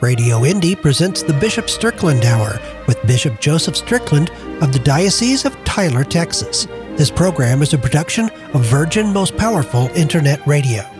Radio Indy presents the Bishop Strickland Hour with Bishop Joseph Strickland of the Diocese of Tyler, Texas. This program is a production of Virgin Most Powerful Internet Radio.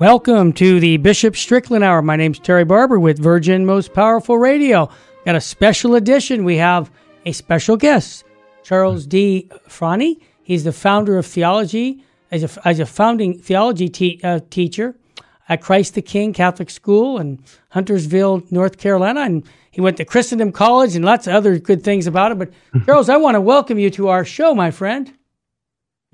Welcome to the Bishop Strickland Hour. My name's Terry Barber with Virgin Most Powerful Radio. Got a special edition. We have a special guest, Charles D. Fraune. He's the founder of theology, as a, as a founding theology te- uh, teacher at Christ the King Catholic School in Huntersville, North Carolina. And he went to Christendom College and lots of other good things about it. But Charles, I want to welcome you to our show, my friend.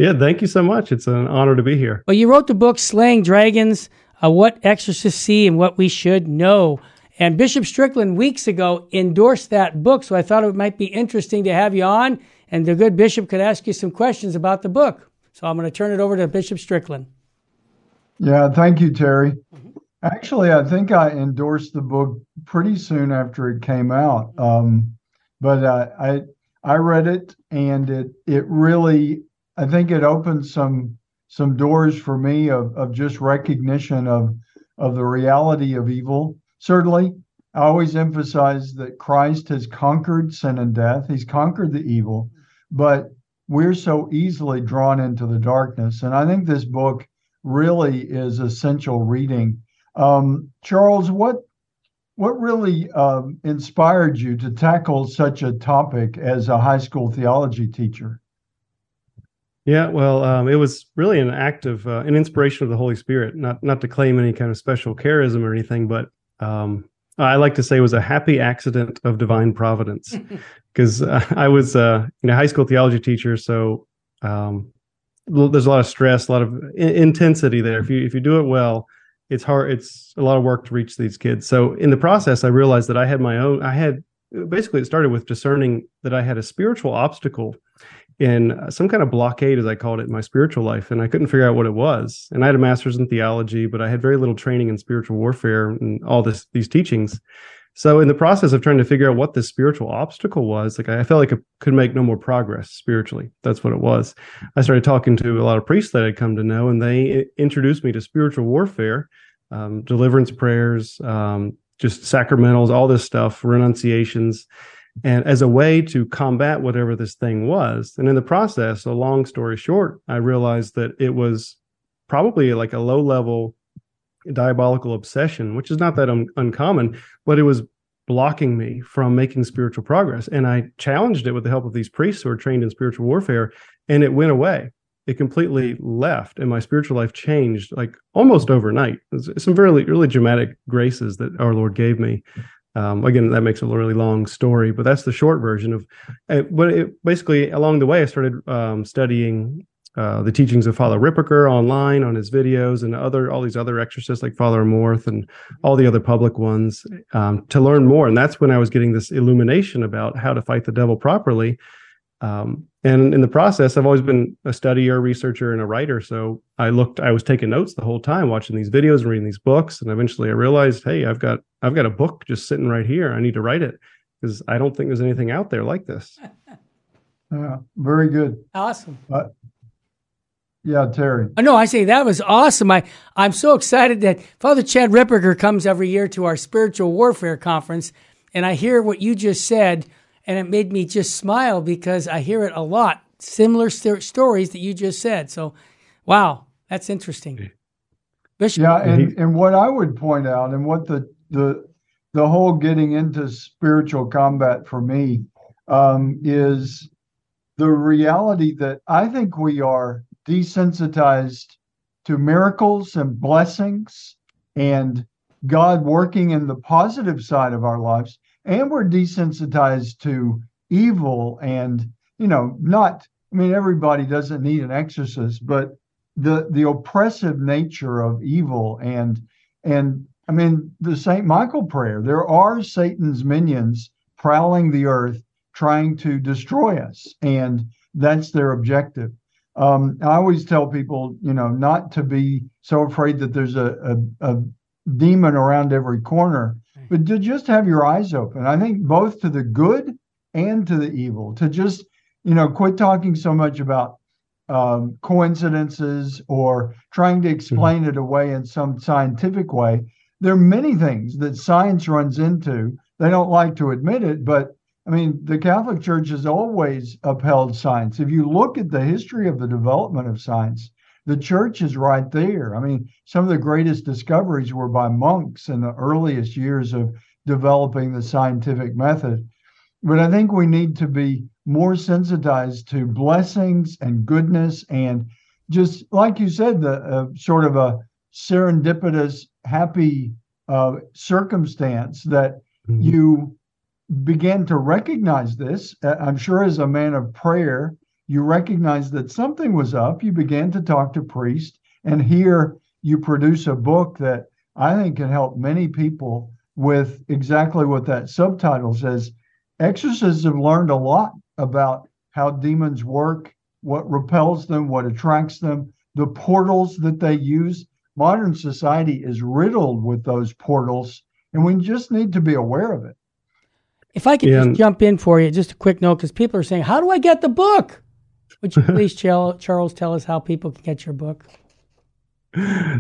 Yeah, thank you so much. It's an honor to be here. Well, you wrote the book Slaying Dragons, uh, What Exorcists See and What We Should Know. And Bishop Strickland weeks ago endorsed that book, so I thought it might be interesting to have you on, and the good bishop could ask you some questions about the book. So I'm going to turn it over to Bishop Strickland. Yeah, thank you, Terry. Actually, I think I endorsed the book pretty soon after it came out, um, but uh, I I read it and it it really I think it opened some some doors for me of, of just recognition of of the reality of evil. Certainly, I always emphasize that Christ has conquered sin and death. He's conquered the evil, but we're so easily drawn into the darkness. And I think this book really is essential reading. Um, Charles, what what really um, inspired you to tackle such a topic as a high school theology teacher? Yeah, well, um, it was really an act of uh, an inspiration of the Holy Spirit. Not not to claim any kind of special charism or anything, but um, I like to say it was a happy accident of divine providence, because uh, I was uh, you know high school theology teacher, so um, there's a lot of stress, a lot of in- intensity there. If you if you do it well, it's hard. It's a lot of work to reach these kids. So in the process, I realized that I had my own. I had basically it started with discerning that I had a spiritual obstacle in some kind of blockade, as I called it, in my spiritual life, and I couldn't figure out what it was. And I had a master's in theology, but I had very little training in spiritual warfare and all this these teachings. So, in the process of trying to figure out what this spiritual obstacle was, like I felt like I could make no more progress spiritually. That's what it was. I started talking to a lot of priests that I'd come to know, and they introduced me to spiritual warfare, um, deliverance prayers, um, just sacramentals, all this stuff, renunciations and as a way to combat whatever this thing was. And in the process, a long story short, I realized that it was probably like a low level diabolical obsession, which is not that un- uncommon, but it was blocking me from making spiritual progress. And I challenged it with the help of these priests who are trained in spiritual warfare, and it went away. It completely left, and my spiritual life changed like almost overnight. Some very, really dramatic graces that our Lord gave me um, again, that makes a really long story, but that's the short version of. Uh, but it, basically, along the way, I started um, studying uh, the teachings of Father Ripperger online on his videos and other all these other exorcists like Father Amorth and all the other public ones um, to learn more. And that's when I was getting this illumination about how to fight the devil properly. Um, and in the process, I've always been a studier, researcher, and a writer. So I looked, I was taking notes the whole time, watching these videos and reading these books. And eventually I realized, hey, I've got I've got a book just sitting right here. I need to write it because I don't think there's anything out there like this. Yeah, very good. Awesome. Uh, yeah, Terry. Oh, no, I say that was awesome. I, I'm so excited that Father Chad Ripperger comes every year to our spiritual warfare conference, and I hear what you just said, and it made me just smile because I hear it a lot. Similar st- stories that you just said. So, wow, that's interesting. Bishop. Yeah, and, and what I would point out, and what the the the whole getting into spiritual combat for me um, is the reality that I think we are desensitized to miracles and blessings and God working in the positive side of our lives, and we're desensitized to evil and you know not. I mean, everybody doesn't need an exorcist, but the the oppressive nature of evil and and I mean the Saint Michael prayer. There are Satan's minions prowling the earth, trying to destroy us, and that's their objective. Um, I always tell people, you know, not to be so afraid that there's a, a, a demon around every corner, but to just have your eyes open. I think both to the good and to the evil, to just, you know, quit talking so much about um, coincidences or trying to explain mm-hmm. it away in some scientific way. There are many things that science runs into. They don't like to admit it, but I mean, the Catholic Church has always upheld science. If you look at the history of the development of science, the church is right there. I mean, some of the greatest discoveries were by monks in the earliest years of developing the scientific method. But I think we need to be more sensitized to blessings and goodness and just like you said, the uh, sort of a serendipitous, happy uh, circumstance that mm-hmm. you began to recognize this. Uh, I'm sure as a man of prayer, you recognized that something was up. You began to talk to priests, and here you produce a book that I think can help many people with exactly what that subtitle says. Exorcists have learned a lot about how demons work, what repels them, what attracts them, the portals that they use. Modern society is riddled with those portals, and we just need to be aware of it. If I could just jump in for you, just a quick note, because people are saying, How do I get the book? Would you please, Charles, tell us how people can get your book?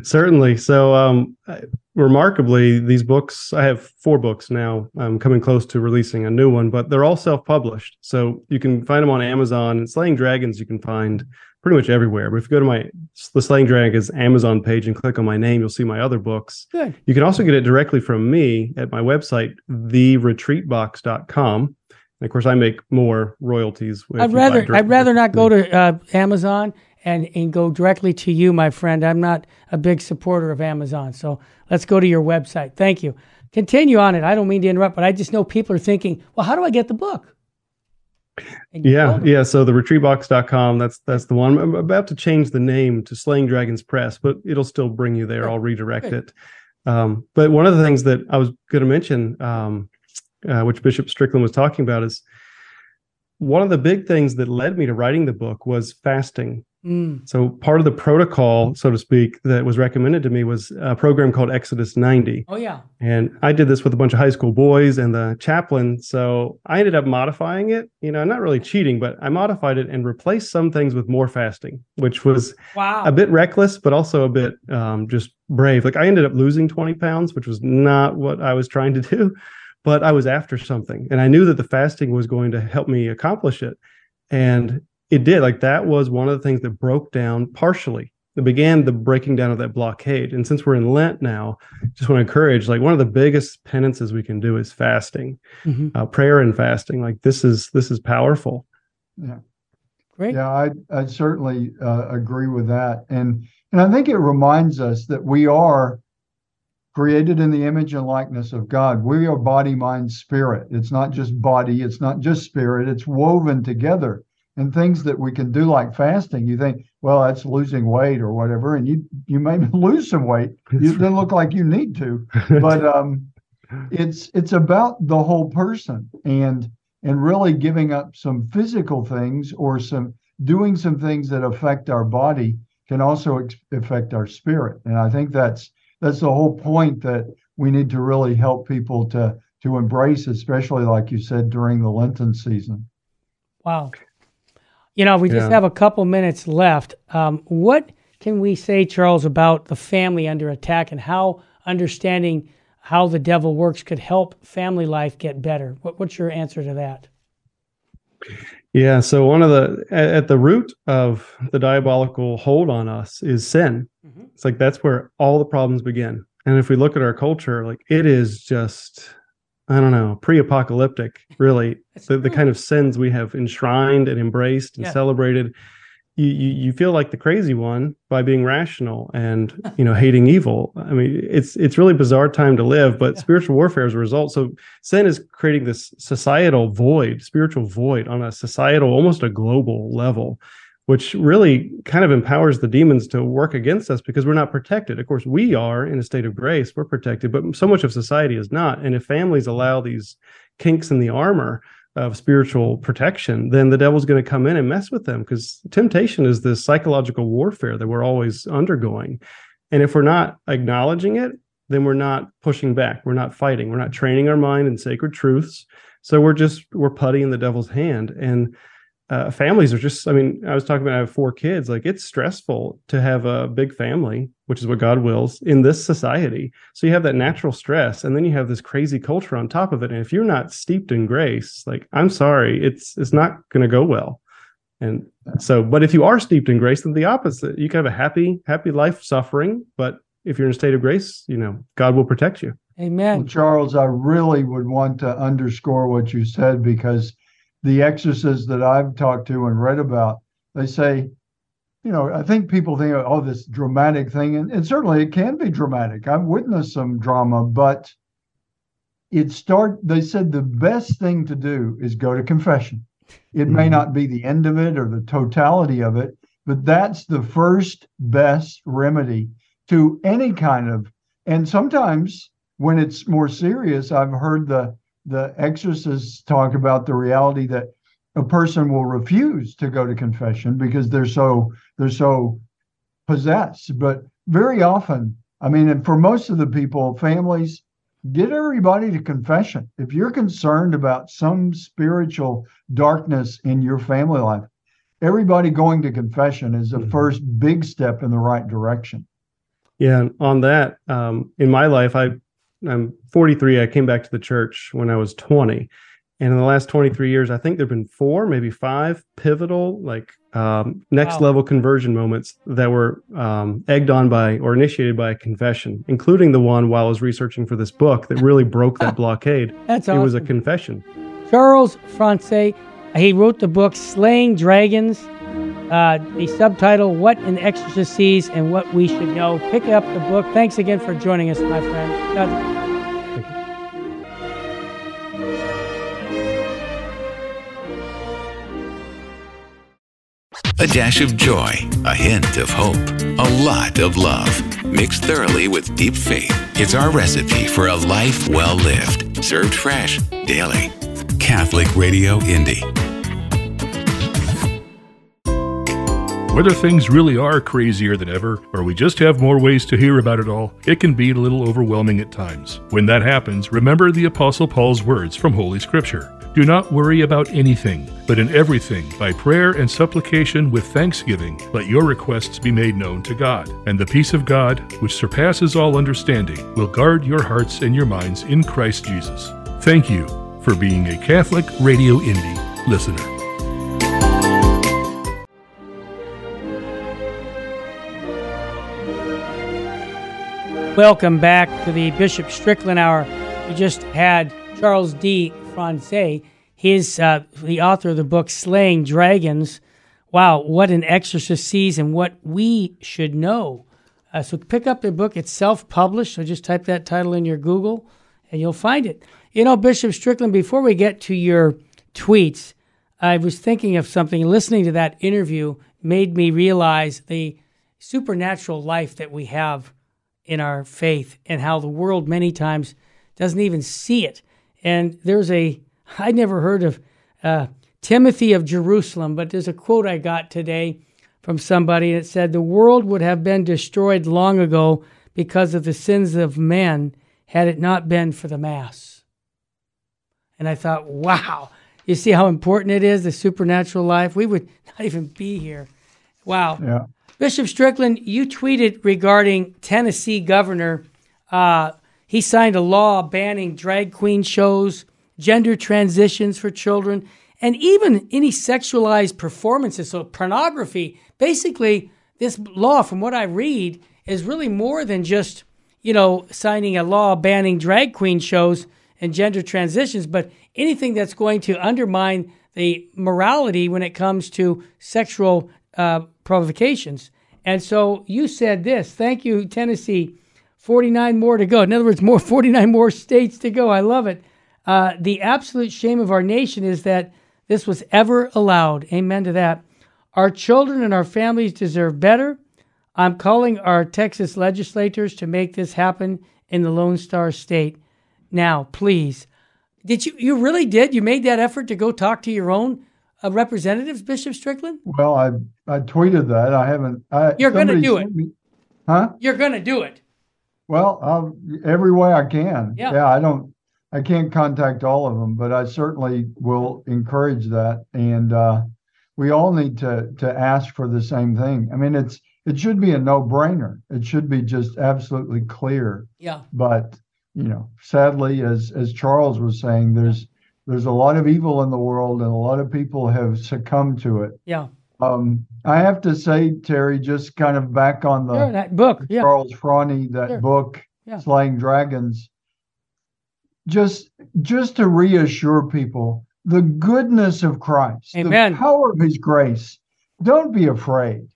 Certainly. So, um, remarkably, these books, I have four books now. I'm coming close to releasing a new one, but they're all self published. So, you can find them on Amazon. And Slaying Dragons, you can find pretty much everywhere. But if you go to my the Slaying Dragons Amazon page and click on my name, you'll see my other books. Good. You can also get it directly from me at my website, theretreatbox.com. And of course, I make more royalties. I'd rather I'd rather not go to uh, Amazon and and go directly to you, my friend. I'm not a big supporter of Amazon, so let's go to your website. Thank you. Continue on it. I don't mean to interrupt, but I just know people are thinking, well, how do I get the book? Yeah, yeah. So the retreatbox.com, that's that's the one. I'm about to change the name to Slaying Dragons Press, but it'll still bring you there. I'll redirect Good. it. Um, but one of the things that I was going to mention, um, uh, which Bishop Strickland was talking about, is one of the big things that led me to writing the book was fasting. Mm. So part of the protocol, so to speak, that was recommended to me was a program called Exodus 90. Oh yeah. And I did this with a bunch of high school boys and the chaplain. So I ended up modifying it, you know, not really cheating, but I modified it and replaced some things with more fasting, which was wow. a bit reckless, but also a bit um, just brave. Like I ended up losing 20 pounds, which was not what I was trying to do, but I was after something. And I knew that the fasting was going to help me accomplish it. And it did. Like that was one of the things that broke down partially. It began the breaking down of that blockade. And since we're in Lent now, just want to encourage like one of the biggest penances we can do is fasting, mm-hmm. uh, prayer and fasting. Like this is this is powerful. Yeah, great. Yeah, I I certainly uh, agree with that, and and I think it reminds us that we are created in the image and likeness of God. We are body, mind, spirit. It's not just body. It's not just spirit. It's woven together and things that we can do like fasting you think well that's losing weight or whatever and you you may lose some weight you didn't look like you need to but um it's it's about the whole person and and really giving up some physical things or some doing some things that affect our body can also ex- affect our spirit and i think that's that's the whole point that we need to really help people to to embrace especially like you said during the lenten season wow you know, we just have a couple minutes left. Um, what can we say, Charles, about the family under attack and how understanding how the devil works could help family life get better? What, what's your answer to that? Yeah, so one of the at the root of the diabolical hold on us is sin. Mm-hmm. It's like that's where all the problems begin. And if we look at our culture, like it is just I don't know, pre-apocalyptic, really. the, the kind of sins we have enshrined and embraced and yeah. celebrated. You, you, you feel like the crazy one by being rational and you know hating evil. I mean, it's it's really bizarre time to live, but yeah. spiritual warfare is a result. So sin is creating this societal void, spiritual void on a societal, almost a global level which really kind of empowers the demons to work against us because we're not protected. Of course, we are in a state of grace, we're protected, but so much of society is not. And if families allow these kinks in the armor, of spiritual protection, then the devil's going to come in and mess with them because temptation is this psychological warfare that we're always undergoing. And if we're not acknowledging it, then we're not pushing back. We're not fighting. We're not training our mind in sacred truths. So we're just we're putty in the devil's hand. And uh, families are just. I mean, I was talking about I have four kids. Like it's stressful to have a big family, which is what God wills in this society. So you have that natural stress, and then you have this crazy culture on top of it. And if you're not steeped in grace, like I'm sorry, it's it's not going to go well. And so, but if you are steeped in grace, then the opposite. You can have a happy, happy life suffering, but if you're in a state of grace, you know, God will protect you. Amen. Well, Charles, I really would want to underscore what you said because the exorcists that I've talked to and read about, they say, you know, I think people think, oh, this dramatic thing, and, and certainly it can be dramatic. I've witnessed some drama, but it start. They said the best thing to do is go to confession. It may mm-hmm. not be the end of it or the totality of it, but that's the first best remedy to any kind of. And sometimes when it's more serious, I've heard the the exorcists talk about the reality that a person will refuse to go to confession because they're so they're so possessed. But very often, I mean, and for most of the people, families get everybody to confession. If you're concerned about some spiritual darkness in your family life, everybody going to confession is the mm-hmm. first big step in the right direction. Yeah, and on that, um, in my life, I I'm 43. I came back to the church when I was 20. And in the last 23 years, I think there have been four, maybe five pivotal, like um, next wow. level conversion moments that were um, egged on by or initiated by a confession, including the one while I was researching for this book that really broke that blockade. That's awesome. It was a confession. Charles Fraune, he wrote the book Slaying Dragons. Uh, the subtitle, What an Exorcist Sees and What We Should Know. Pick up the book. Thanks again for joining us, my friend. God. A dash of joy, a hint of hope, a lot of love. Mixed thoroughly with deep faith. It's our recipe for a life well lived. Served fresh, daily. Catholic Radio Indy. Whether things really are crazier than ever, or we just have more ways to hear about it all, it can be a little overwhelming at times. When that happens, remember the Apostle Paul's words from Holy Scripture. Do not worry about anything, but in everything, by prayer and supplication with thanksgiving, let your requests be made known to God. And the peace of God, which surpasses all understanding, will guard your hearts and your minds in Christ Jesus. Thank you for being a Catholic Radio Indy listener. Welcome back to the Bishop Strickland Hour. We just had Charles D. Fraune, his uh, the author of the book Slaying Dragons. Wow, what an exorcist sees and what we should know. Uh, so pick up the book. It's self-published. So just type that title in your Google, and you'll find it. You know, Bishop Strickland. Before we get to your tweets, I was thinking of something. Listening to that interview made me realize the supernatural life that we have in our faith and how the world many times doesn't even see it. And there's a, I never heard of uh, Timothy of Jerusalem, but there's a quote I got today from somebody that said, The world would have been destroyed long ago because of the sins of men had it not been for the Mass. And I thought, wow, you see how important it is, the supernatural life? We would not even be here. Wow. Yeah. Bishop Strickland, you tweeted regarding Tennessee governor. Uh, he signed a law banning drag queen shows, gender transitions for children, and even any sexualized performances, so pornography. Basically, this law, from what I read, is really more than just, you know, signing a law banning drag queen shows and gender transitions, but anything that's going to undermine the morality when it comes to sexual uh, provocations. And so you said this. Thank you, Tennessee. 49 more to go. In other words, more 49 more states to go. I love it. Uh, the absolute shame of our nation is that this was ever allowed. Amen to that. Our children and our families deserve better. I'm calling our Texas legislators to make this happen in the Lone Star State. Now, please, Did you? You really did? You made that effort to go talk to your own uh, representatives, Bishop Strickland? Well, I I tweeted that. I haven't. I, You're going to do it. me- huh? You're going to do it. Well, I'll, every way I can. Yeah. I don't. I can't contact all of them, but I certainly will encourage that. And uh, we all need to to ask for the same thing. I mean, it's it should be a no brainer. It should be just absolutely clear. Yeah. But you know, sadly, as as Charles was saying, there's there's a lot of evil in the world, and a lot of people have succumbed to it. Yeah. Um, I have to say, Terry, just kind of back on the Sure, that book. Yeah. Charles Fraune, that Sure. book, Yeah. Slaying Dragons. Just just to reassure people the goodness of Christ, Amen. the power of his grace. Don't be afraid.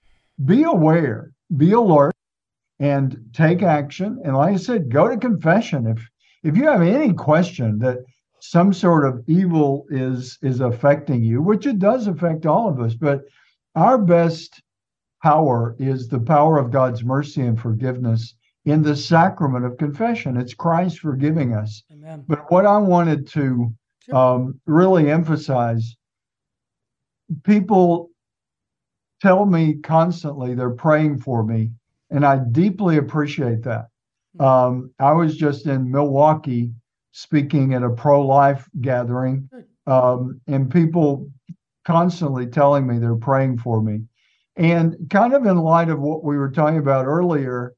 Be aware, be alert, and take action. And like I said, go to confession. If if you have any question that some sort of evil is is affecting you, which it does affect all of us, but our best power is the power of God's mercy and forgiveness in the sacrament of confession. It's Christ forgiving us. Amen. But what I wanted to Sure. um, really emphasize people tell me constantly they're praying for me, and I deeply appreciate that. Um, I was just in Milwaukee speaking at a pro life gathering, um, and people constantly telling me they're praying for me. And kind of in light of what we were talking about earlier,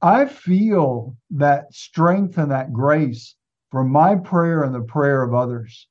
I feel that strength and that grace from my prayer and the prayer of others.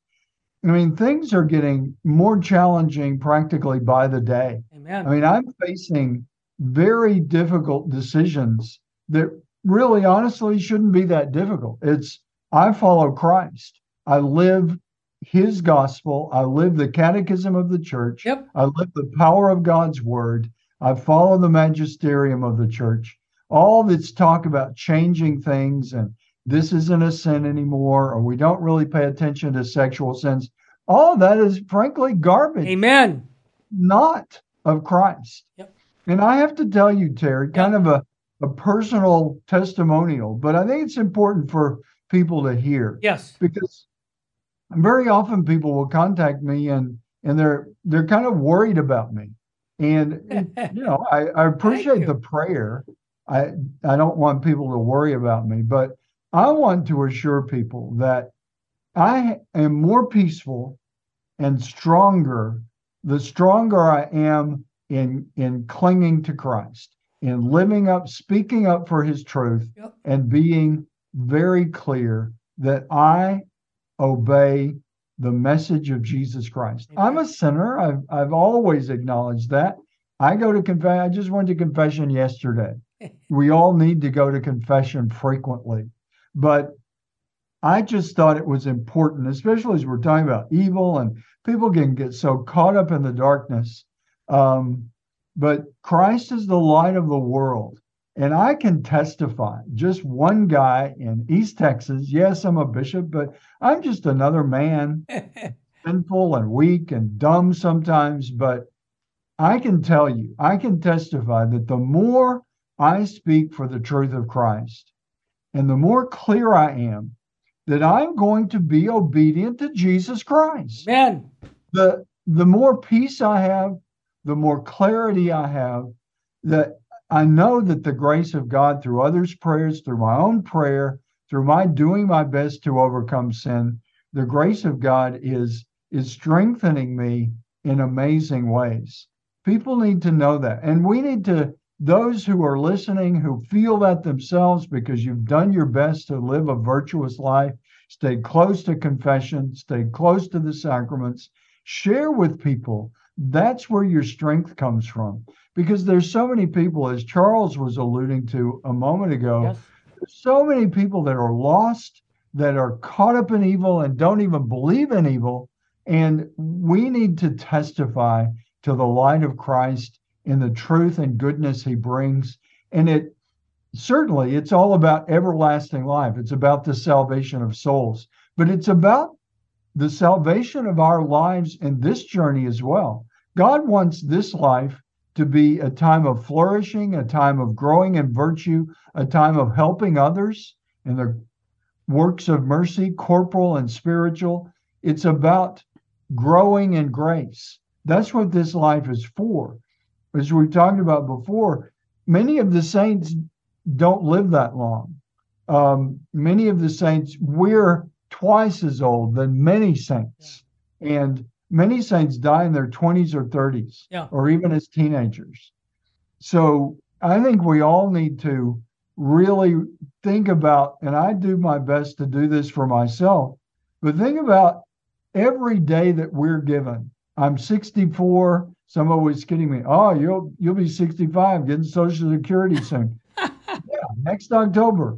I mean, things are getting more challenging practically by the day. Amen. I mean, I'm facing very difficult decisions that really honestly shouldn't be that difficult. It's I follow Christ. I live his gospel. I live the catechism of the church. Yep. I live the power of God's word. I follow the magisterium of the church. All that's talk about changing things and this isn't a sin anymore, or we don't really pay attention to sexual sins. All that is frankly garbage Amen. not of Christ. Yep. And I have to tell you, Terry, kind of a, a personal testimonial, but I think it's important for people to hear Yes. because very often people will contact me and and they're they're kind of worried about me. And you know, I, I appreciate the prayer. I I don't want people to worry about me, but I want to assure people that I am more peaceful and stronger the stronger I am in in clinging to Christ, in living up, speaking up for his truth, Yep. and being very clear that I obey the message of Jesus Christ. I'm a sinner. I've I've always acknowledged that. I go to confess. I just went to confession yesterday. we all need to go to confession frequently, but I just thought it was important, especially as we're talking about evil and people can get so caught up in the darkness. Um, but Christ is the light of the world. And I can testify, just one guy in East Texas. Yes, I'm a bishop, but I'm just another man, sinful and weak and dumb sometimes. But I can tell you, I can testify that the more I speak for the truth of Christ and the more clear I am that I'm going to be obedient to Jesus Christ Amen. the the more peace I have, the more clarity I have, that I know that the grace of God through others' prayers, through my own prayer, through my doing my best to overcome sin, the grace of God is is strengthening me in amazing ways. People need to know that. And we need to those who are listening who feel that themselves because you've done your best to live a virtuous life, stay close to confession, stay close to the sacraments, share with people that's where your strength comes from. Because there's so many people as charles was alluding to a moment ago Yes. so many people that are lost that are caught up in evil and don't even believe in evil. And we need to testify to the light of christ in the truth and goodness he brings. And it certainly it's all about everlasting life. It's about the salvation of souls. But it's about the salvation of our lives in this journey as well. God wants this life to be a time of flourishing, a time of growing in virtue, a time of helping others. And the works of mercy, corporal and spiritual. It's about growing in grace. That's what this life is for. As we talked about before, many of the saints don't live that long. Um, many of the saints, we're twice as old than many saints. And many saints die in their 20s or 30s, yeah. or even as teenagers. So I think we all need to really think about, and I do my best to do this for myself, but think about every day that we're given. I'm 64. Someone was kidding me. Oh, you'll you'll be 65, getting Social Security soon. yeah, next October.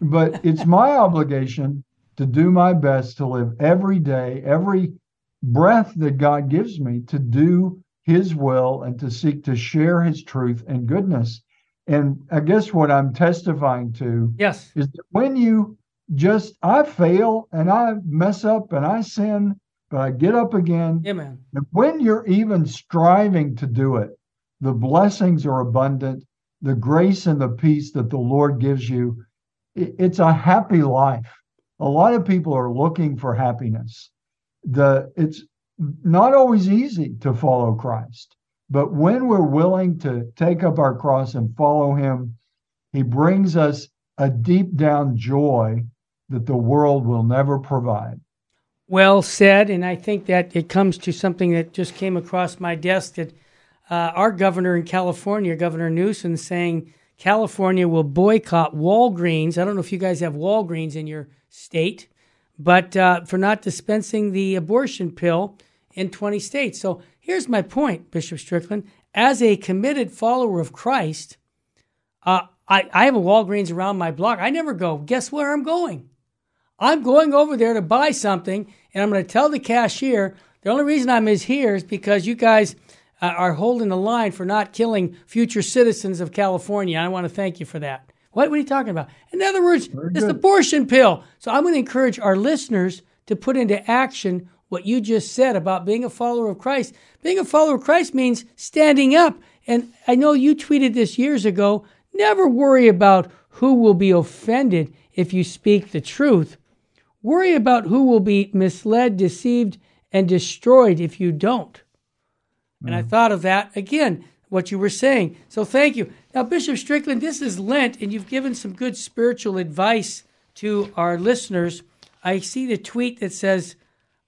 But it's my obligation to do my best to live every day, every breath that God gives me to do his will and to seek to share his truth and goodness. And I guess what I'm testifying to yes. is that when you just I fail and I mess up and I sin, but I get up again. Amen. And when you're even striving to do it, the blessings are abundant, the grace and the peace that the Lord gives you. It's a happy life. A lot of people are looking for happiness. The it's not always easy to follow Christ, but when we're willing to take up our cross and follow him, he brings us a deep down joy that the world will never provide. Well said, and I think that it comes to something that just came across my desk that uh, our governor in California, Governor Newsom, saying California will boycott Walgreens. I don't know if you guys have Walgreens in your state, but uh, for not dispensing the abortion pill in 20 states. So here's my point, Bishop Strickland. As a committed follower of Christ, uh, I, I have a Walgreens around my block. I never go. Guess where I'm going? I'm going over there to buy something, and I'm going to tell the cashier the only reason I'm is here is because you guys Uh, are holding the line for not killing future citizens of California. I want to thank you for that. What, what are you talking about? In other words, it's the abortion pill. So I'm going to encourage our listeners to put into action what you just said about being a follower of Christ. Being a follower of Christ means standing up. And I know you tweeted this years ago. Never worry about who will be offended if you speak the truth. Worry about who will be misled, deceived, and destroyed if you don't. And I mm. thought of that again, what you were saying. So thank you. Now, Bishop Strickland, this is Lent, and you've given some good spiritual advice to our listeners. I see the tweet that says,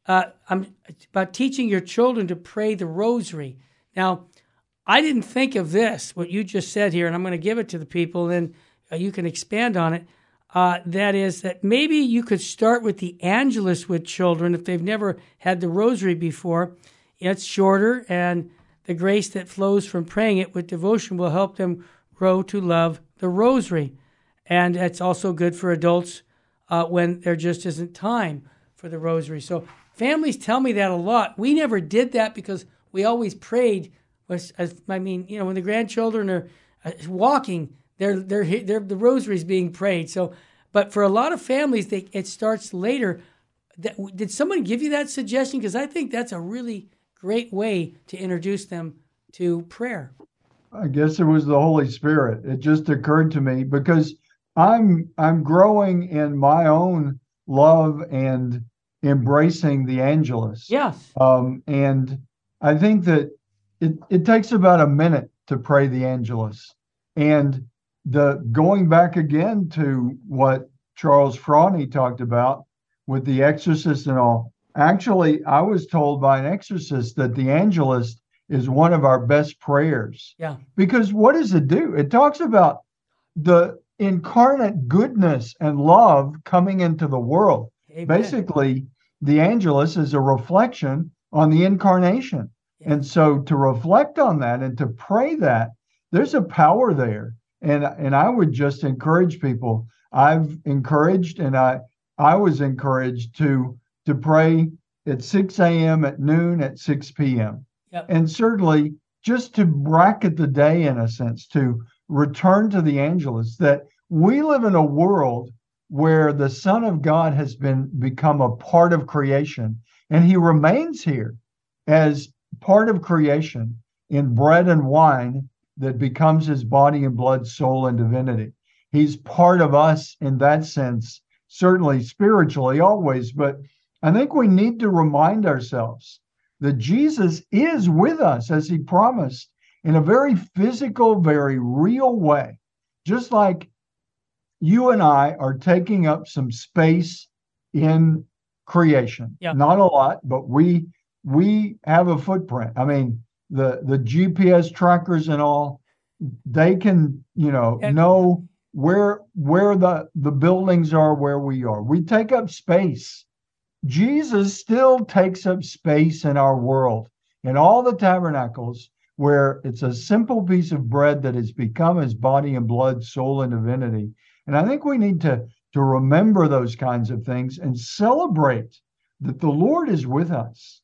uh, I'm about teaching your children to pray the rosary. Now, I didn't think of this, what you just said here, and I'm going to give it to the people, and uh, you can expand on it. Uh, that is, that maybe you could start with the Angelus with children if they've never had the rosary before. It's shorter, and the grace that flows from praying it with devotion will help them grow to love the rosary. And it's also good for adults uh, when there just isn't time for the rosary. So families tell me that a lot. We never did that because we always prayed. As, as I mean, you know, when the grandchildren are uh, walking, they're, they're, they're, the rosary is being prayed. So, but for a lot of families, they, it starts later. That, did someone give you that suggestion? Because I think that's a really great way to introduce them to prayer. I guess it was the Holy Spirit. It just occurred to me because I'm I'm growing in my own love and embracing the Angelus. Yes. Um, and I think that it, it takes about a minute to pray the Angelus. And the going back again to what Charles Fraune talked about with the exorcist and all. Actually, I was told by an exorcist that the Angelus is one of our best prayers. Yeah. Because what does it do? It talks about the incarnate goodness and love coming into the world. Amen. Basically, the Angelus is a reflection on the incarnation. Yeah. And so to reflect on that and to pray that, there's a power there and and I would just encourage people. I've encouraged and I I was encouraged to to pray at 6 a.m. at noon at 6 p.m. Yep. And certainly just to bracket the day in a sense, to return to the Angelus, that we live in a world where the Son of God has been become a part of creation, and he remains here as part of creation in bread and wine that becomes his body and blood, soul, and divinity. He's part of us in that sense, certainly spiritually always, but I think we need to remind ourselves that Jesus is with us as he promised in a very physical, very real way. Just like you and I are taking up some space in creation. Yeah. Not a lot, but we we have a footprint. I mean, the the GPS trackers and all, they can, you know, And- know where where the the buildings are where we are. We take up space. Jesus still takes up space in our world. In all the tabernacles where it's a simple piece of bread that has become his body and blood, soul and divinity. And I think we need to to remember those kinds of things and celebrate that the Lord is with us.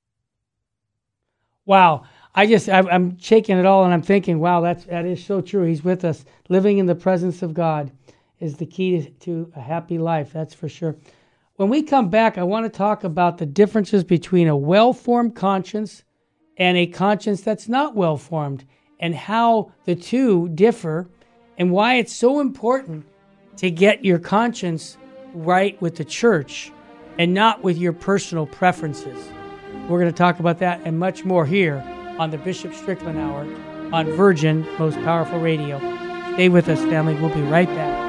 Wow. I just I, I'm shaking it all, and I'm thinking, wow, that's that is so true. He's with us. Living in the presence of God is the key to a happy life. That's for sure. When we come back, I want to talk about the differences between a well-formed conscience and a conscience that's not well-formed, and how the two differ, and why it's so important to get your conscience right with the church and not with your personal preferences. We're going to talk about that and much more here on the Bishop Strickland Hour on Virgin Most Powerful Radio. Stay with us, family. We'll be right back.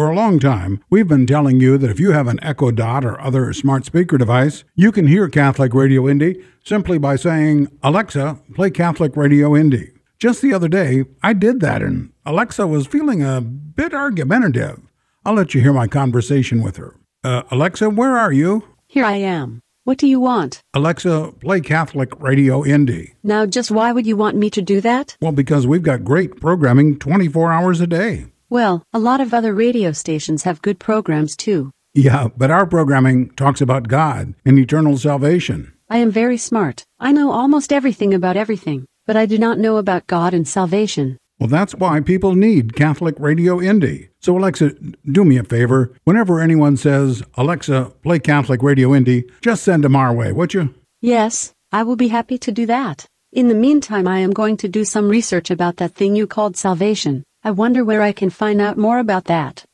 For a long time, we've been telling you that if you have an Echo Dot or other smart speaker device, you can hear Catholic Radio Indy simply by saying, Alexa, play Catholic Radio Indy. Just the other day, I did that and Alexa was feeling a bit argumentative. I'll let you hear my conversation with her. Uh, Alexa, where are you? Here I am. What do you want? Alexa, play Catholic Radio Indy. Now, just why would you want me to do that? Well, because we've got great programming 24 hours a day. Well, a lot of other radio stations have good programs too. Yeah, but our programming talks about God and eternal salvation. I am very smart. I know almost everything about everything, but I do not know about God and salvation. Well, that's why people need Catholic Radio Indy. So, Alexa, do me a favor. Whenever anyone says, Alexa, play Catholic Radio Indy, just send them our way, would you? Yes, I will be happy to do that. In the meantime, I am going to do some research about that thing you called salvation. I wonder where I can find out more about that.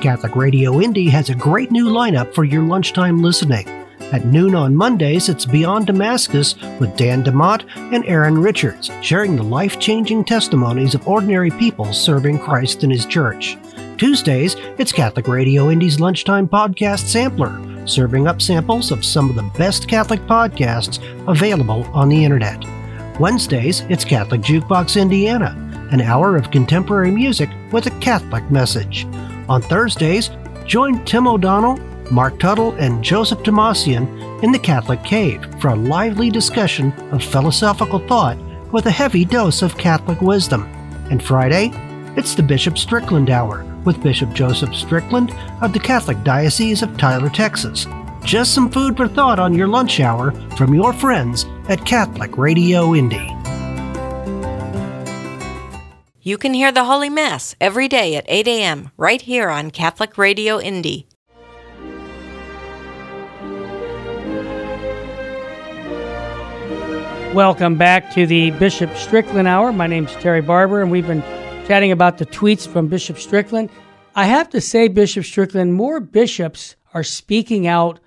Catholic Radio Indy has a great new lineup for your lunchtime listening. At noon on Mondays, it's Beyond Damascus with Dan DeMott and Aaron Richards, sharing the life changing testimonies of ordinary people serving Christ in His church. Tuesdays, it's Catholic Radio Indy's Lunchtime Podcast Sampler, serving up samples of some of the best Catholic podcasts available on the internet. Wednesdays, it's Catholic Jukebox Indiana, an hour of contemporary music with a Catholic message. On Thursdays, join Tim O'Donnell, Mark Tuttle, and Joseph Tomasian in the Catholic Cave for a lively discussion of philosophical thought with a heavy dose of Catholic wisdom. And Friday, it's the Bishop Strickland Hour with Bishop Joseph Strickland of the Catholic Diocese of Tyler, Texas. Just some food for thought on your lunch hour from your friends at Catholic Radio Indy. You can hear the Holy Mass every day at 8 a.m. right here on Catholic Radio Indy. Welcome back to the Bishop Strickland Hour. My name is Terry Barber, and we've been chatting about the tweets from Bishop Strickland. I have to say, Bishop Strickland, more bishops are speaking out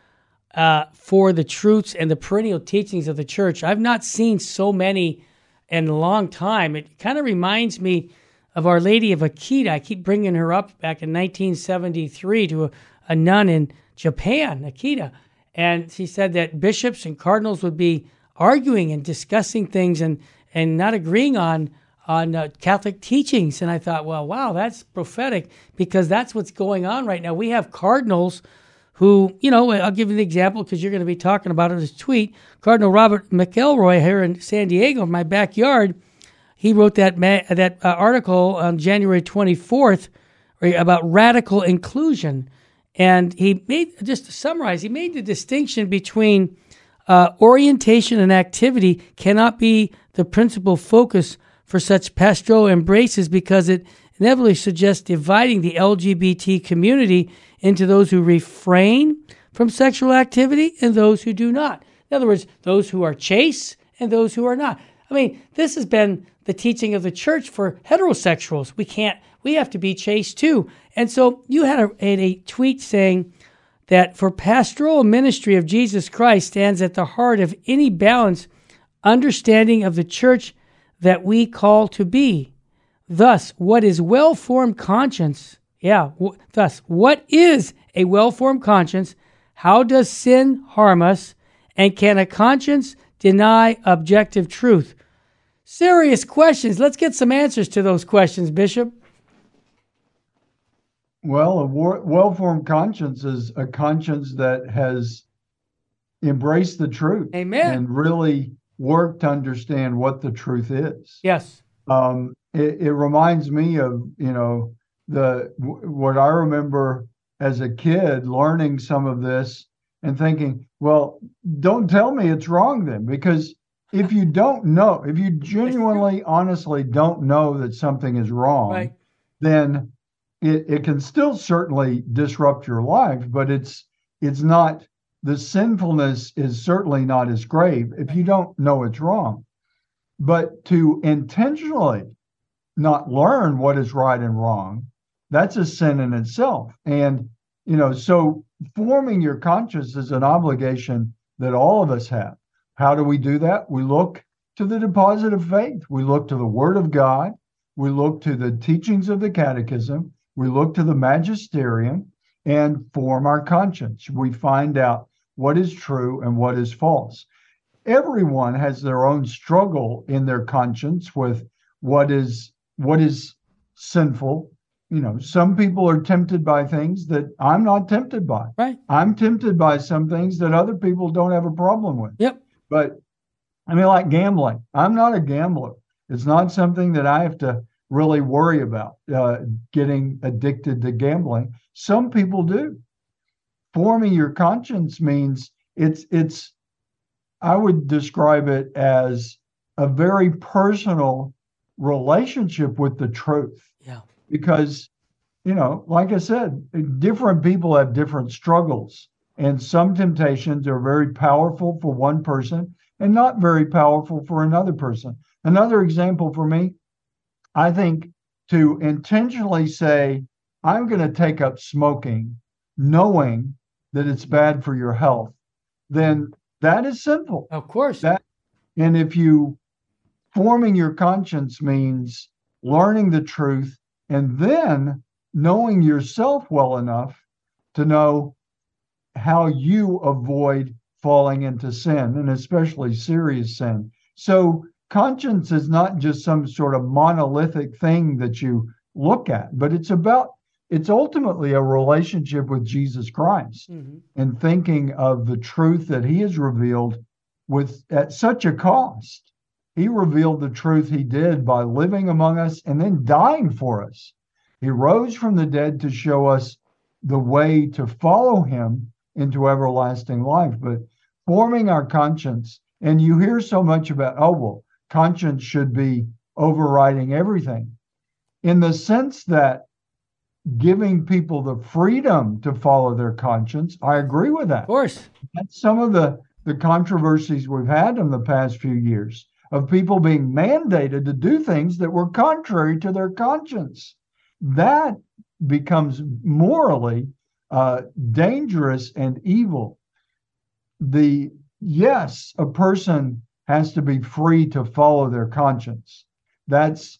uh, for the truths and the perennial teachings of the church. I've not seen so many in a long time. It kind of reminds me of Our Lady of Akita. I keep bringing her up back in 1973 to a, a nun in Japan, Akita. And she said that bishops and cardinals would be arguing and discussing things and, and not agreeing on on uh, Catholic teachings. And I thought, well, wow, that's prophetic because that's what's going on right now. We have cardinals who, you know, I'll give you the example because you're going to be talking about it in this tweet. Cardinal Robert McElroy here in San Diego, in my backyard, he wrote that ma- that uh, article on January 24th about radical inclusion. And he made, just to summarize, he made the distinction between uh, orientation and activity cannot be the principal focus for such pastoral embraces because it inevitably suggests dividing the LGBT community into those who refrain from sexual activity and those who do not. In other words, those who are chaste and those who are not. I mean, this has been the teaching of the church for heterosexuals. We can't, we have to be chaste too. And so you had a, had a tweet saying that for pastoral ministry of Jesus Christ stands at the heart of any balanced understanding of the church that we call to be. Thus, what is well formed conscience? Yeah, w- thus, what is a well formed conscience? How does sin harm us? And can a conscience deny objective truth? Serious questions. Let's get some answers to those questions, Bishop. Well, a well formed conscience is a conscience that has embraced the truth. Amen. And really worked to understand what the truth is. Yes. Um, it, it reminds me of, you know, the what I remember as a kid learning some of this and thinking, well, don't tell me it's wrong then, because if you don't know, if you genuinely, honestly don't know that something is wrong, right. then it, it can still certainly disrupt your life, but it's it's not the sinfulness is certainly not as grave if you don't know it's wrong. But to intentionally not learn what is right and wrong, that's a sin in itself. And, you know, so forming your conscience is an obligation that all of us have. How do we do that? We look to the deposit of faith, we look to the Word of God, we look to the teachings of the Catechism, we look to the Magisterium and form our conscience. We find out what is true and what is false. Everyone has their own struggle in their conscience with what is what is sinful. You know, some people are tempted by things that I'm not tempted by. Right. I'm tempted by some things that other people don't have a problem with. Yep. But I mean, like gambling. I'm not a gambler. It's not something that I have to really worry about uh, getting addicted to gambling. Some people do. Forming your conscience means it's it's. I would describe it as a very personal relationship with the truth. Yeah. Because, you know, like I said, different people have different struggles, and some temptations are very powerful for one person and not very powerful for another person. Another example for me, I think to intentionally say, I'm going to take up smoking, knowing that it's bad for your health, then that is sinful. Of course. That and if you forming your conscience means learning the truth and then knowing yourself well enough to know how you avoid falling into sin and especially serious sin. So conscience is not just some sort of monolithic thing that you look at, but it's about it's ultimately a relationship with Jesus Christ mm-hmm. and thinking of the truth that he has revealed with at such a cost. He revealed the truth he did by living among us and then dying for us. He rose from the dead to show us the way to follow him into everlasting life. But forming our conscience, and you hear so much about, oh, well, conscience should be overriding everything in the sense that giving people the freedom to follow their conscience. I agree with that. Of course. That's some of the, the controversies we've had in the past few years of people being mandated to do things that were contrary to their conscience. That becomes morally uh, dangerous and evil. The yes, a person has to be free to follow their conscience. That's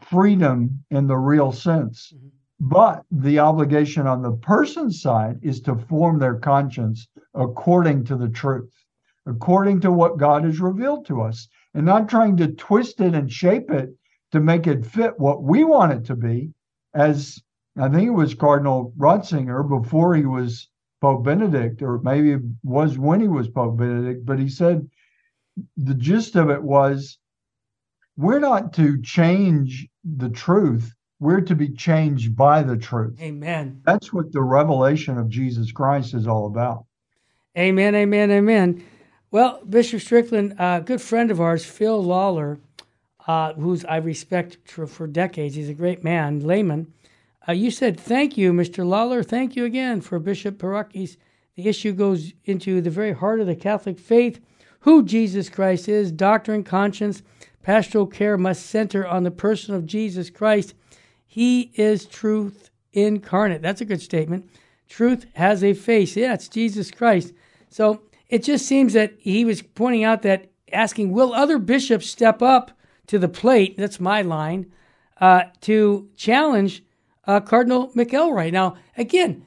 freedom in the real sense. Mm-hmm. But the obligation on the person's side is to form their conscience according to the truth, according to what God has revealed to us, and not trying to twist it and shape it to make it fit what we want it to be. As I think it was Cardinal Ratzinger before he was Pope Benedict, or maybe it was when he was Pope Benedict, but he said the gist of it was we're not to change the truth we're to be changed by the truth. Amen. That's what the revelation of Jesus Christ is all about. Amen, amen, amen. Well, Bishop Strickland, a good friend of ours, Phil Lawler, uh, who's I respect for, for, decades, he's a great man, layman. Uh, you said, Thank you, Mr. Lawler. Thank you again for Bishop Paprocki's The issue goes into the very heart of the Catholic faith who Jesus Christ is, doctrine, conscience, pastoral care must center on the person of Jesus Christ. He is truth incarnate. That's a good statement. Truth has a face. Yeah, it's Jesus Christ. So it just seems that he was pointing out that asking, will other bishops step up to the plate? That's my line uh, to challenge uh, Cardinal McElroy. Now, again,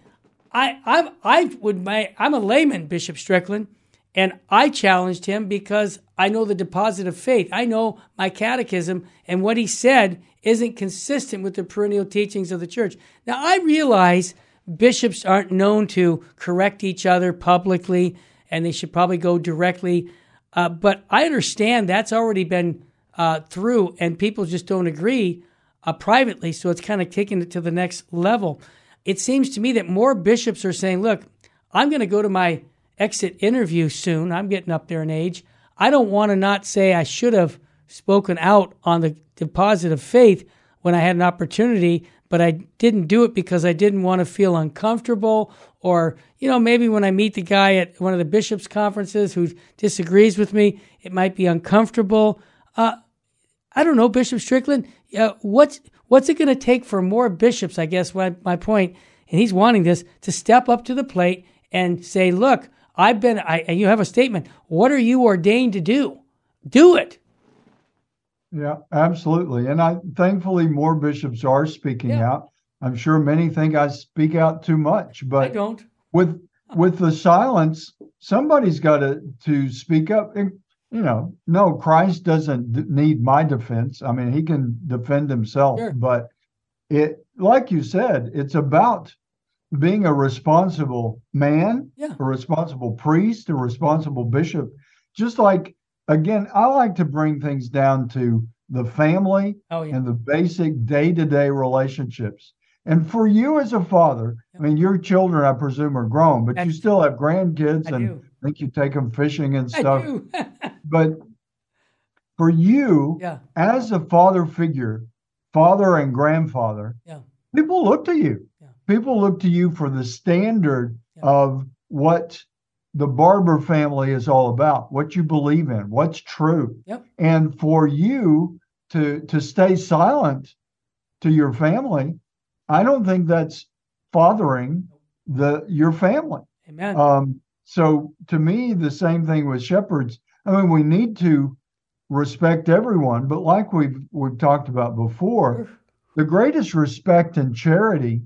I I'm I would my I'm a layman, Bishop Strickland, and I challenged him because I know the deposit of faith. I know my catechism, and what he said isn't consistent with the perennial teachings of the church. Now, I realize bishops aren't known to correct each other publicly, and they should probably go directly. Uh, but I understand that's already been uh, through, and people just don't agree uh, privately. So it's kind of taking it to the next level. It seems to me that more bishops are saying, look, I'm going to go to my exit interview soon. I'm getting up there in age. I don't want to not say I should have spoken out on the deposit of faith when I had an opportunity, but I didn't do it because I didn't want to feel uncomfortable. Or, you know, maybe when I meet the guy at one of the bishops' conferences who disagrees with me, it might be uncomfortable. Uh, I don't know, Bishop Strickland. Uh, what's what's it going to take for more bishops? I guess my, my point, and he's wanting this to step up to the plate and say, "Look, I've been, I, and you have a statement. What are you ordained to do? Do it. Yeah, absolutely. And I thankfully more bishops are speaking yeah. out. I'm sure many think I speak out too much, but I don't. With with the silence, somebody's got to to speak up. And, you know, no, Christ doesn't need my defense. I mean, he can defend himself, sure. but it like you said, it's about being a responsible man, yeah. a responsible priest, a responsible bishop. Just like, again, I like to bring things down to the family oh, yeah. and the basic day to day relationships. And for you as a father, I mean, your children, I presume, are grown, but you still have grandkids I and do. I think you take them fishing and stuff. But for you, yeah. as a father figure, father and grandfather, yeah. people look to you people look to you for the standard yeah. of what the Barber family is all about, what you believe in, what's true. Yep. And for you to to stay silent to your family, I don't think that's fathering the your family. Amen. Um, so to me, the same thing with shepherds. I mean, we need to respect everyone, but like we've we've talked about before, the greatest respect and charity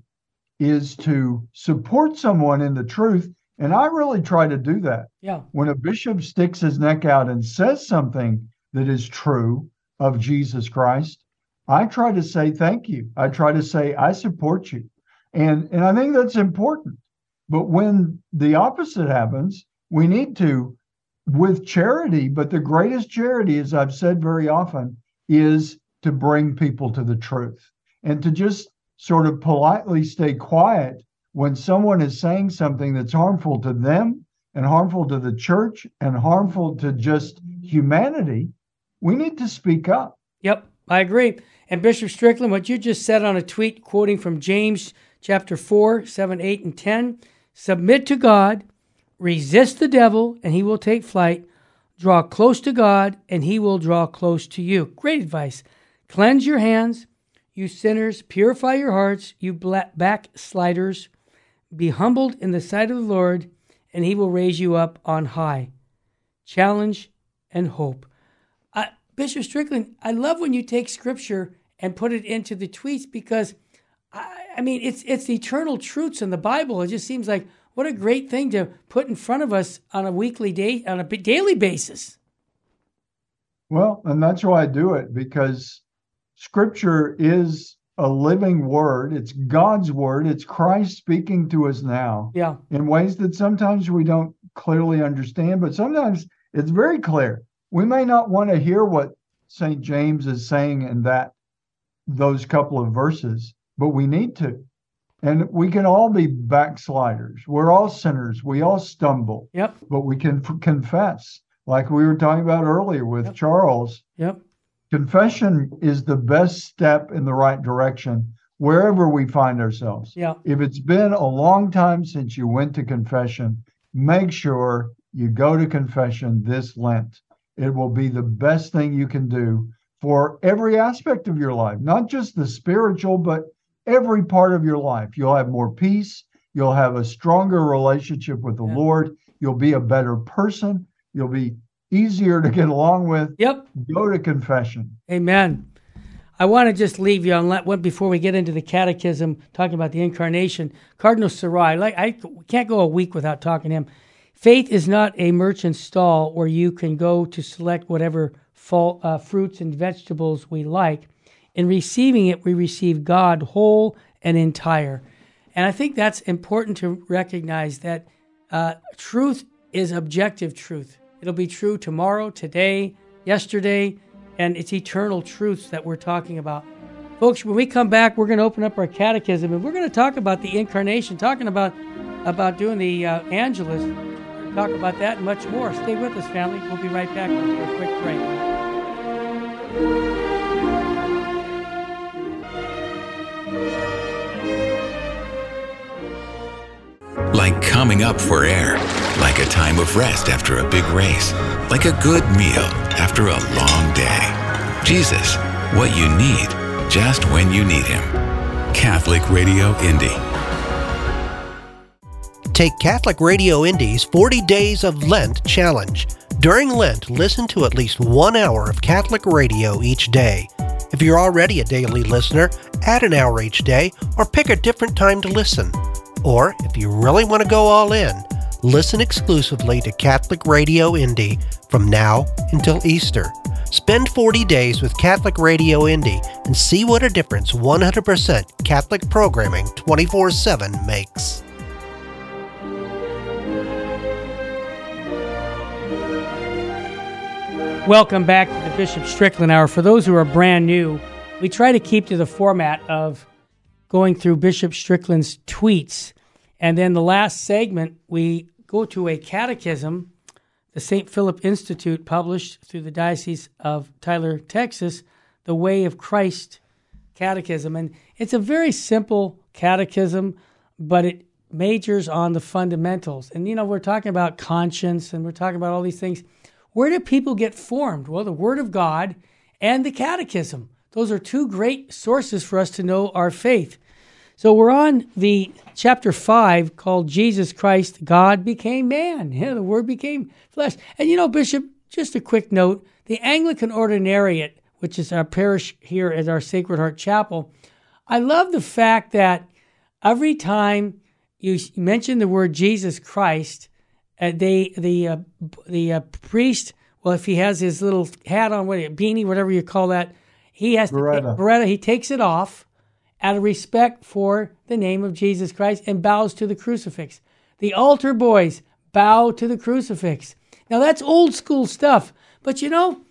is to support someone in the truth. And I really try to do that. Yeah. When a bishop sticks his neck out and says something that is true of Jesus Christ, I try to say thank you. I try to say I support you. And and I think that's important. But when the opposite happens, we need to with charity, but the greatest charity as I've said very often is to bring people to the truth and to just sort of politely stay quiet when someone is saying something that's harmful to them and harmful to the church and harmful to just humanity, we need to speak up. Yep, I agree. And Bishop Strickland, what you just said on a tweet quoting from James chapter 4, 7, 8, and 10 submit to God, resist the devil, and he will take flight. Draw close to God, and he will draw close to you. Great advice. Cleanse your hands, you sinners, purify your hearts, you backsliders. Be humbled in the sight of the Lord, and he will raise you up on high. Challenge and hope. Bishop Strickland, I love when you take scripture and put it into the tweets because, I, I mean, it's it's eternal truths in the Bible. It just seems like what a great thing to put in front of us on a weekly day, on a daily basis. Well, and that's why I do it because Scripture is a living word. It's God's word. It's Christ speaking to us now. Yeah. In ways that sometimes we don't clearly understand, but sometimes it's very clear. We may not want to hear what St. James is saying in that those couple of verses, but we need to. And we can all be backsliders. We're all sinners. We all stumble. Yep. But we can f- confess, like we were talking about earlier with Yep. Charles. Yep. Confession is the best step in the right direction wherever we find ourselves. Yeah. If it's been a long time since you went to confession, make sure you go to confession this Lent. It will be the best thing you can do for every aspect of your life, not just the spiritual, but every part of your life. You'll have more peace. You'll have a stronger relationship with the Yeah. Lord. You'll be a better person. You'll be easier to get along with. Yep. Go to confession. Amen. I want to just leave you on that one before we get into the catechism, talking about the incarnation. Cardinal Sarah, like I can't go a week without talking to him. Faith is not a merchant stall where you can go to select whatever uh, fruits and vegetables we like. In receiving it, we receive God whole and entire. And I think that's important to recognize that uh, truth is objective truth. It'll be true tomorrow, today, yesterday, and it's eternal truths that we're talking about. Folks, when we come back, we're going to open up our catechism and we're going to talk about the incarnation, talking about about doing the uh, Angelus. Talk about that and much more. Stay with us, family. We'll be right back after a quick break. Like coming up for air, like a time of rest after a big race, like a good meal after a long day. Jesus, what you need, just when you need him. Catholic Radio Indy. Take Catholic Radio Indy's 40 Days of Lent challenge. During Lent, listen to at least one hour of Catholic radio each day. If you're already a daily listener, add an hour each day or pick a different time to listen. Or, if you really want to go all in, listen exclusively to Catholic Radio Indy from now until Easter. Spend 40 days with Catholic Radio Indy and see what a difference 100% Catholic programming 24 7 makes. Welcome back to the Bishop Strickland Hour. For those who are brand new, we try to keep to the format of going through Bishop Strickland's tweets. And then the last segment, we go to a catechism the St. Philip Institute published through the Diocese of Tyler, Texas, the Way of Christ Catechism. And it's a very simple catechism, but it majors on the fundamentals. And, you know, we're talking about conscience and we're talking about all these things. Where do people get formed? Well, the Word of God and the Catechism. Those are two great sources for us to know our faith. So we're on the chapter 5 called Jesus Christ, God became man. Yeah, the Word became flesh. And you know, Bishop, just a quick note the Anglican Ordinariate, which is our parish here at our Sacred Heart Chapel, I love the fact that every time you mention the word Jesus Christ, uh, they the uh, the uh, priest, well, if he has his little hat on, what beanie, whatever you call that, he has biretta. to take, biretta. He takes it off out of respect for the name of Jesus Christ and bows to the crucifix. The altar boys bow to the crucifix. Now that's old school stuff, but you know,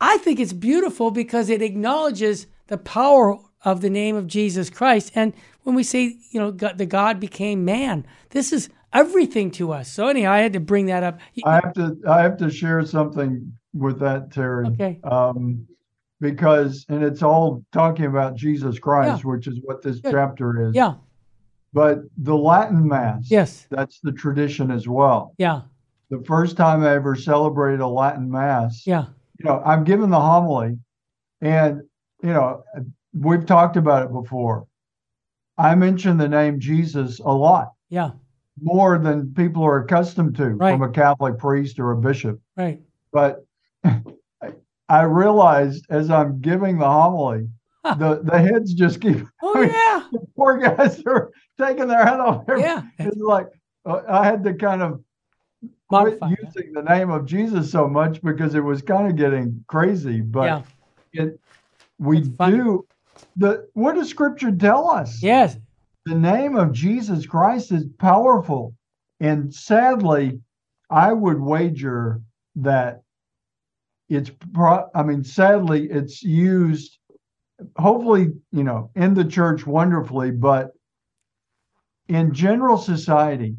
I think it's beautiful because it acknowledges the power of the name of Jesus Christ. And when we say, you know, God, the God became man, this is everything to us. So anyhow, I had to bring that up. I have to I have to share something with that, Terry. Okay. Um, because and it's all talking about Jesus Christ, Yeah. which is what this Good. chapter is. Yeah. But the Latin Mass, Yes. that's the tradition as well. Yeah. The first time I ever celebrated a Latin Mass, Yeah. you know, I'm given the homily, and you know, we've talked about it before. I mention the name Jesus a lot, Yeah. More than people are accustomed to Right. from a Catholic priest or a bishop. Right. But I realized as I'm giving the homily, the the heads just keep. Oh I mean, yeah. the poor guys are taking their head off. every- Yeah. It's like uh, I had to kind of quit Modify. that. using the name of Jesus so much because it was kind of getting crazy. But Yeah. it we do the what does Scripture tell us? Yes. The name of Jesus Christ is powerful. And sadly, I would wager that it's, pro- I mean, sadly, it's used, hopefully, you know, in the church wonderfully, but in general society,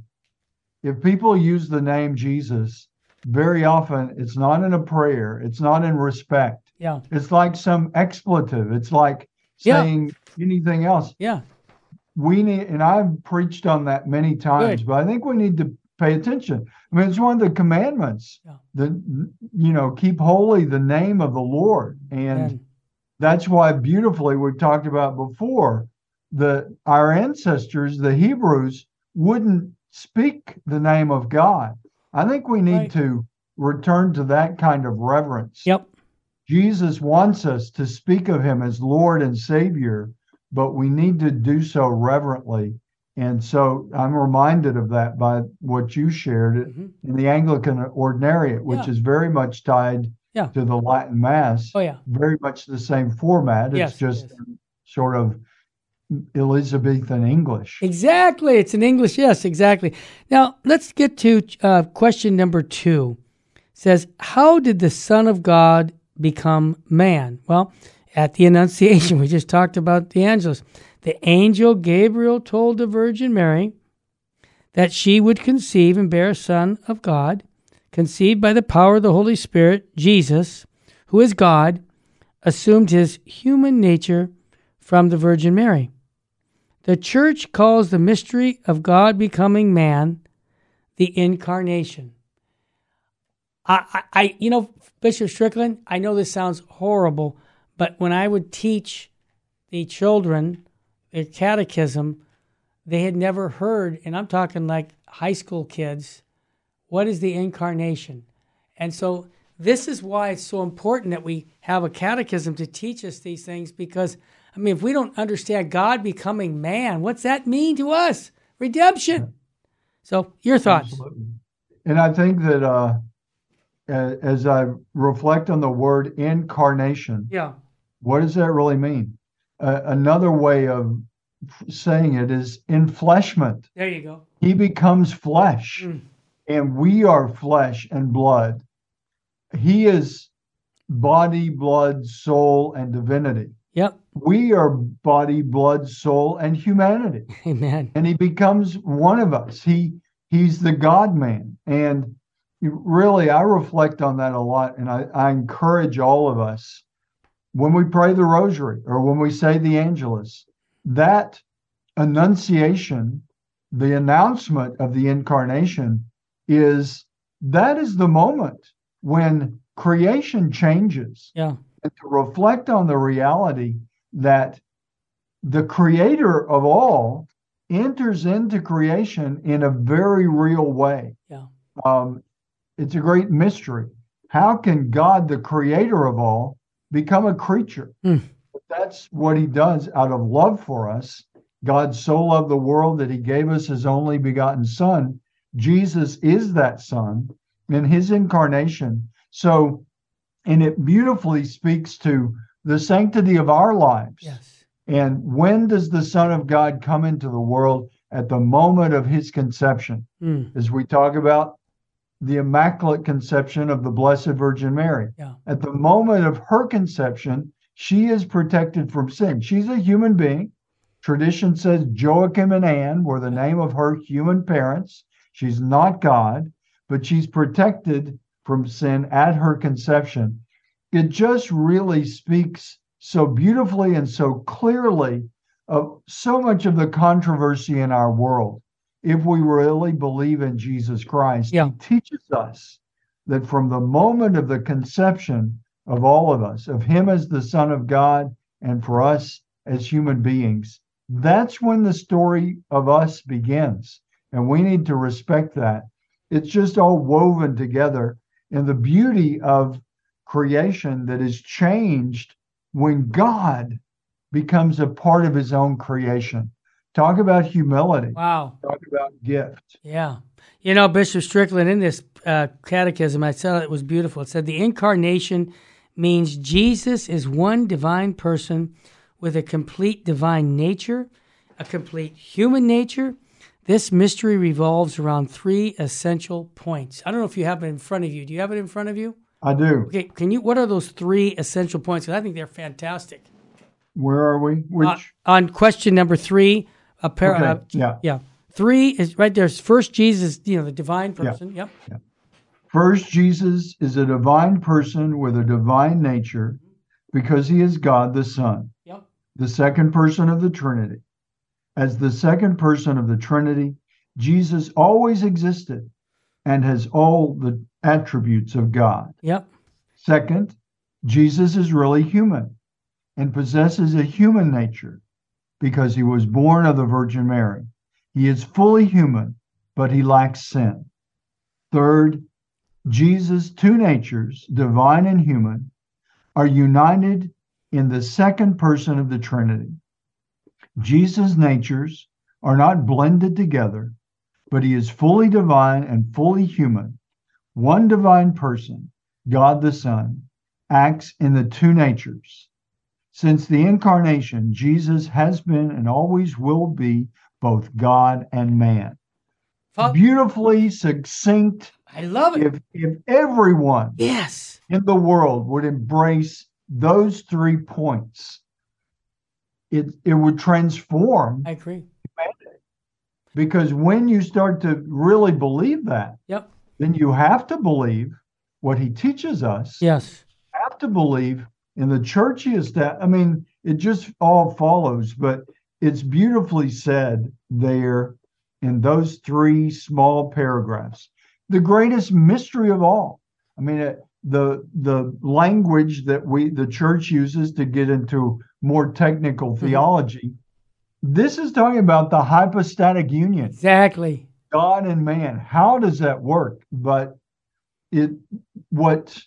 if people use the name Jesus, very often it's not in a prayer, it's not in respect. Yeah. It's like some expletive. It's like Yeah. saying anything else. Yeah. We need, and I've preached on that many times, Good. but I think we need to pay attention. I mean, it's one of the commandments. Yeah. The you know, keep holy the name of the Lord, and that's why beautifully we've talked about before that our ancestors the hebrews wouldn't speak the name of god i think we need Right. to return to that kind of reverence Yep. jesus wants us to speak of him as lord and savior but we need to do so reverently and so i'm reminded of that by what you shared Mhm. in the anglican ordinariate which Yeah. is very much tied Yeah. to the latin mass Oh yeah. very much the same format. It's Yes, just is. sort of Elizabethan English. Exactly. It's in English. Yes, exactly. Now let's get to uh, question number two. It says, how did the Son of God become man? Well, at the Annunciation, we just talked about the Angelus. The angel Gabriel told the Virgin Mary that she would conceive and bear a son of God, conceived by the power of the Holy Spirit. Jesus, who is God, assumed his human nature from the Virgin Mary. The church calls the mystery of God becoming man the incarnation. I, I, I, you know, Bishop Strickland, I know this sounds horrible, but when I would teach the children their catechism, they had never heard, and I'm talking like high school kids, what is the incarnation? And so this is why it's so important that we have a catechism to teach us these things because, I mean, if we don't understand God becoming man, what's that mean to us? Redemption. So, your thoughts? Absolutely. And I think that uh, as I reflect on the word incarnation, Yeah. What does that really mean? Uh, another way of saying it is enfleshment. There you go. He becomes flesh, Mm. and we are flesh and blood. He is body, blood, soul, and divinity. Yep. We are body, blood, soul, and humanity. Amen. and he becomes one of us. He he's the God man, and really, I reflect on that a lot, and I, I encourage all of us when we pray the Rosary or when we say the Angelus, that Annunciation, the announcement of the Incarnation, is that is the moment when creation changes Yeah. and to reflect on the reality that the creator of all enters into creation in a very real way. Yeah. Um, it's a great mystery. How can God, the creator of all, become a creature? But that's what he does out of love for us. God so loved the world that he gave us his only begotten son. Jesus is that son in his incarnation. So, and it beautifully speaks to the sanctity of our lives. Yes. And when does the Son of God come into the world? At the moment of his conception, Mm. as we talk about the Immaculate Conception of the Blessed Virgin Mary. Yeah. At the moment of her conception, she is protected from sin. She's a human being. Tradition says Joachim and Anne were the name of her human parents. She's not God, but she's protected from sin at her conception. It just really speaks so beautifully and so clearly of so much of the controversy in our world. If we really believe in Jesus Christ, Yeah. He teaches us that from the moment of the conception of all of us, of Him as the Son of God, and for us as human beings, that's when the story of us begins. And we need to respect that. It's just all woven together in the beauty of creation that is changed when God becomes a part of his own creation. Talk about humility. Wow. Talk about gift. Yeah. You know, Bishop Strickland, in this uh, catechism, I said it was beautiful. It said the incarnation means Jesus is one divine person with a complete divine nature, a complete human nature. This mystery revolves around three essential points. I don't know if you have it in front of you. Do you have it in front of you? I do. Okay, can you? What are those three essential points? 'Cause I think they're fantastic. Where are we? Which Uh, on question number three, a par- Okay, uh, yeah. yeah. Three is right there. First, Jesus, you know, the divine person. Yep. first Jesus is a divine person with a divine nature because he is God the Son. Yep. the second person of the Trinity. As the second person of the Trinity, Jesus always existed and has all the attributes of God. Yep. Second, Jesus is really human and possesses a human nature because he was born of the Virgin Mary. He is fully human, but he lacks sin. Third, Jesus' two natures, divine and human, are united in the second person of the Trinity. Jesus' natures are not blended together, but he is fully divine and fully human. One divine person, God the Son, acts in the two natures. Since the incarnation, Jesus has been and always will be both God and man. Beautifully succinct. I love it. If, if everyone yes. in the world would embrace those three points, it, it would transform I agree. humanity. Because when you start to really believe that, Yep. then you have to believe what he teaches us. Yes. Have to believe in the church he established. I mean, it just all follows, but it's beautifully said there in those three small paragraphs. The greatest mystery of all. I mean, it, the the language that we the church uses to get into more technical mm-hmm. theology. This is talking about the hypostatic union. Exactly. God and man. How does that work? But it what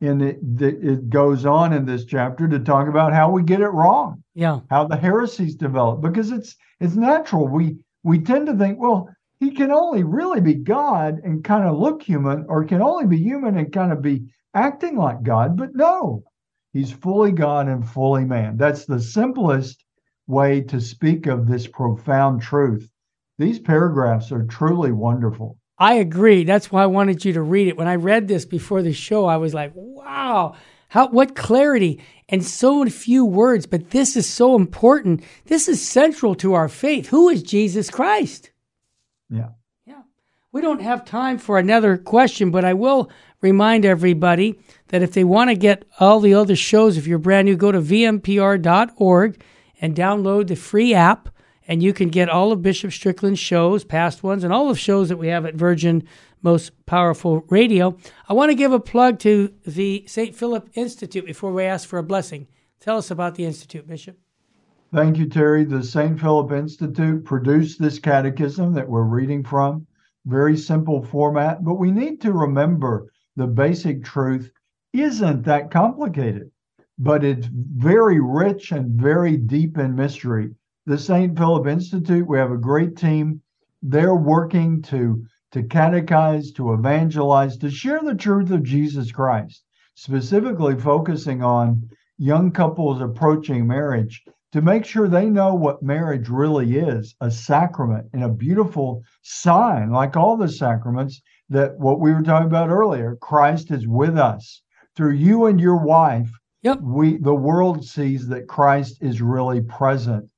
and it it goes on in this chapter to talk about how we get it wrong, Yeah. how the heresies develop, because it's it's natural. We we tend to think, well, he can only really be God and kind of look human, or can only be human and kind of be acting like God. But no, he's fully God and fully man. That's the simplest way to speak of this profound truth. These paragraphs are truly wonderful. I agree. That's why I wanted you to read it. When I read this before the show, I was like, wow, how what clarity and so few words, but this is so important. This is central to our faith. Who is Jesus Christ? Yeah. Yeah. We don't have time for another question, but I will remind everybody that if they want to get all the other shows, if you're brand new, go to vmpr.org and download the free app, and you can get all of Bishop Strickland's shows, past ones, and all of shows that we have at Virgin Most Powerful Radio. I want to give a plug to the St. Philip Institute before we ask for a blessing. Tell us about the Institute, Bishop. Thank you, Terry. The St. Philip Institute produced this catechism that we're reading from. Very simple format, but we need to remember the basic truth isn't that complicated, but it's very rich and very deep in mystery. The St. Philip Institute, we have a great team. They're working to, to catechize, to evangelize, to share the truth of Jesus Christ, specifically focusing on young couples approaching marriage to make sure they know what marriage really is a sacrament and a beautiful sign, like all the sacraments, that what we were talking about earlier Christ is with us. Through you and your wife, Yep. we the world sees that Christ is really present.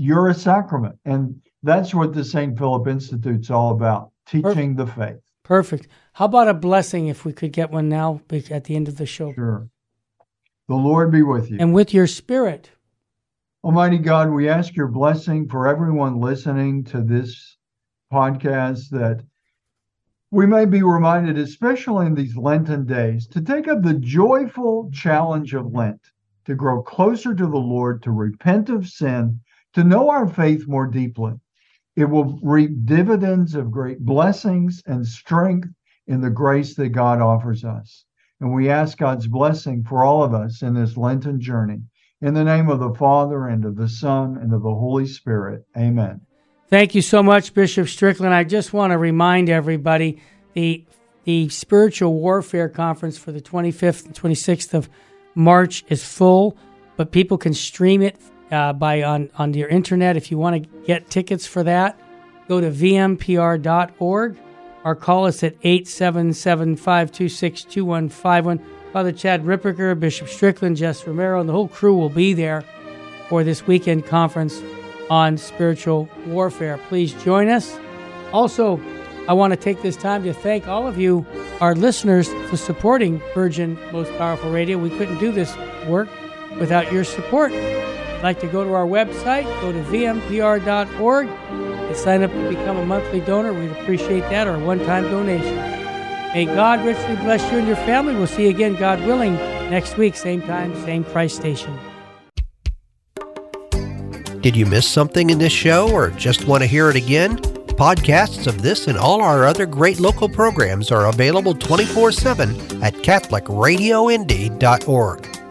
You're a sacrament. And that's what the St. Philip Institute's all about, teaching the faith. Perfect. How about a blessing if we could get one now at the end of the show? Sure. The Lord be with you. And with your spirit. Almighty God, we ask your blessing for everyone listening to this podcast that we may be reminded, especially in these Lenten days, to take up the joyful challenge of Lent, to grow closer to the Lord, to repent of sin, to know our faith more deeply. It will reap dividends of great blessings and strength in the grace that God offers us. And we ask God's blessing for all of us in this Lenten journey. In the name of the Father, and of the Son, and of the Holy Spirit. Amen. Thank you so much, Bishop Strickland. I just want to remind everybody the the spiritual warfare conference for the 25th and 26th of March is full, but people can stream it uh, by on on your internet. If you want to get tickets for that, go to vmpr.org or call us at 877-526-2151. Father Chad Ripperger, Bishop Strickland, Jess Romero, and the whole crew will be there for this weekend conference on spiritual warfare. Please join us. Also, I want to take this time to thank all of you, our listeners, for supporting Virgin Most Powerful Radio. We couldn't do this work without your support. Like to go to our website, go to vmpr.org and sign up to become a monthly donor. We'd appreciate that or a one time donation. May God richly bless you and your family. We'll see you again, God willing, next week, same time, same Christ station. Did you miss something in this show or just want to hear it again? Podcasts of this and all our other great local programs are available 24 7 at CatholicRadioIndy.org.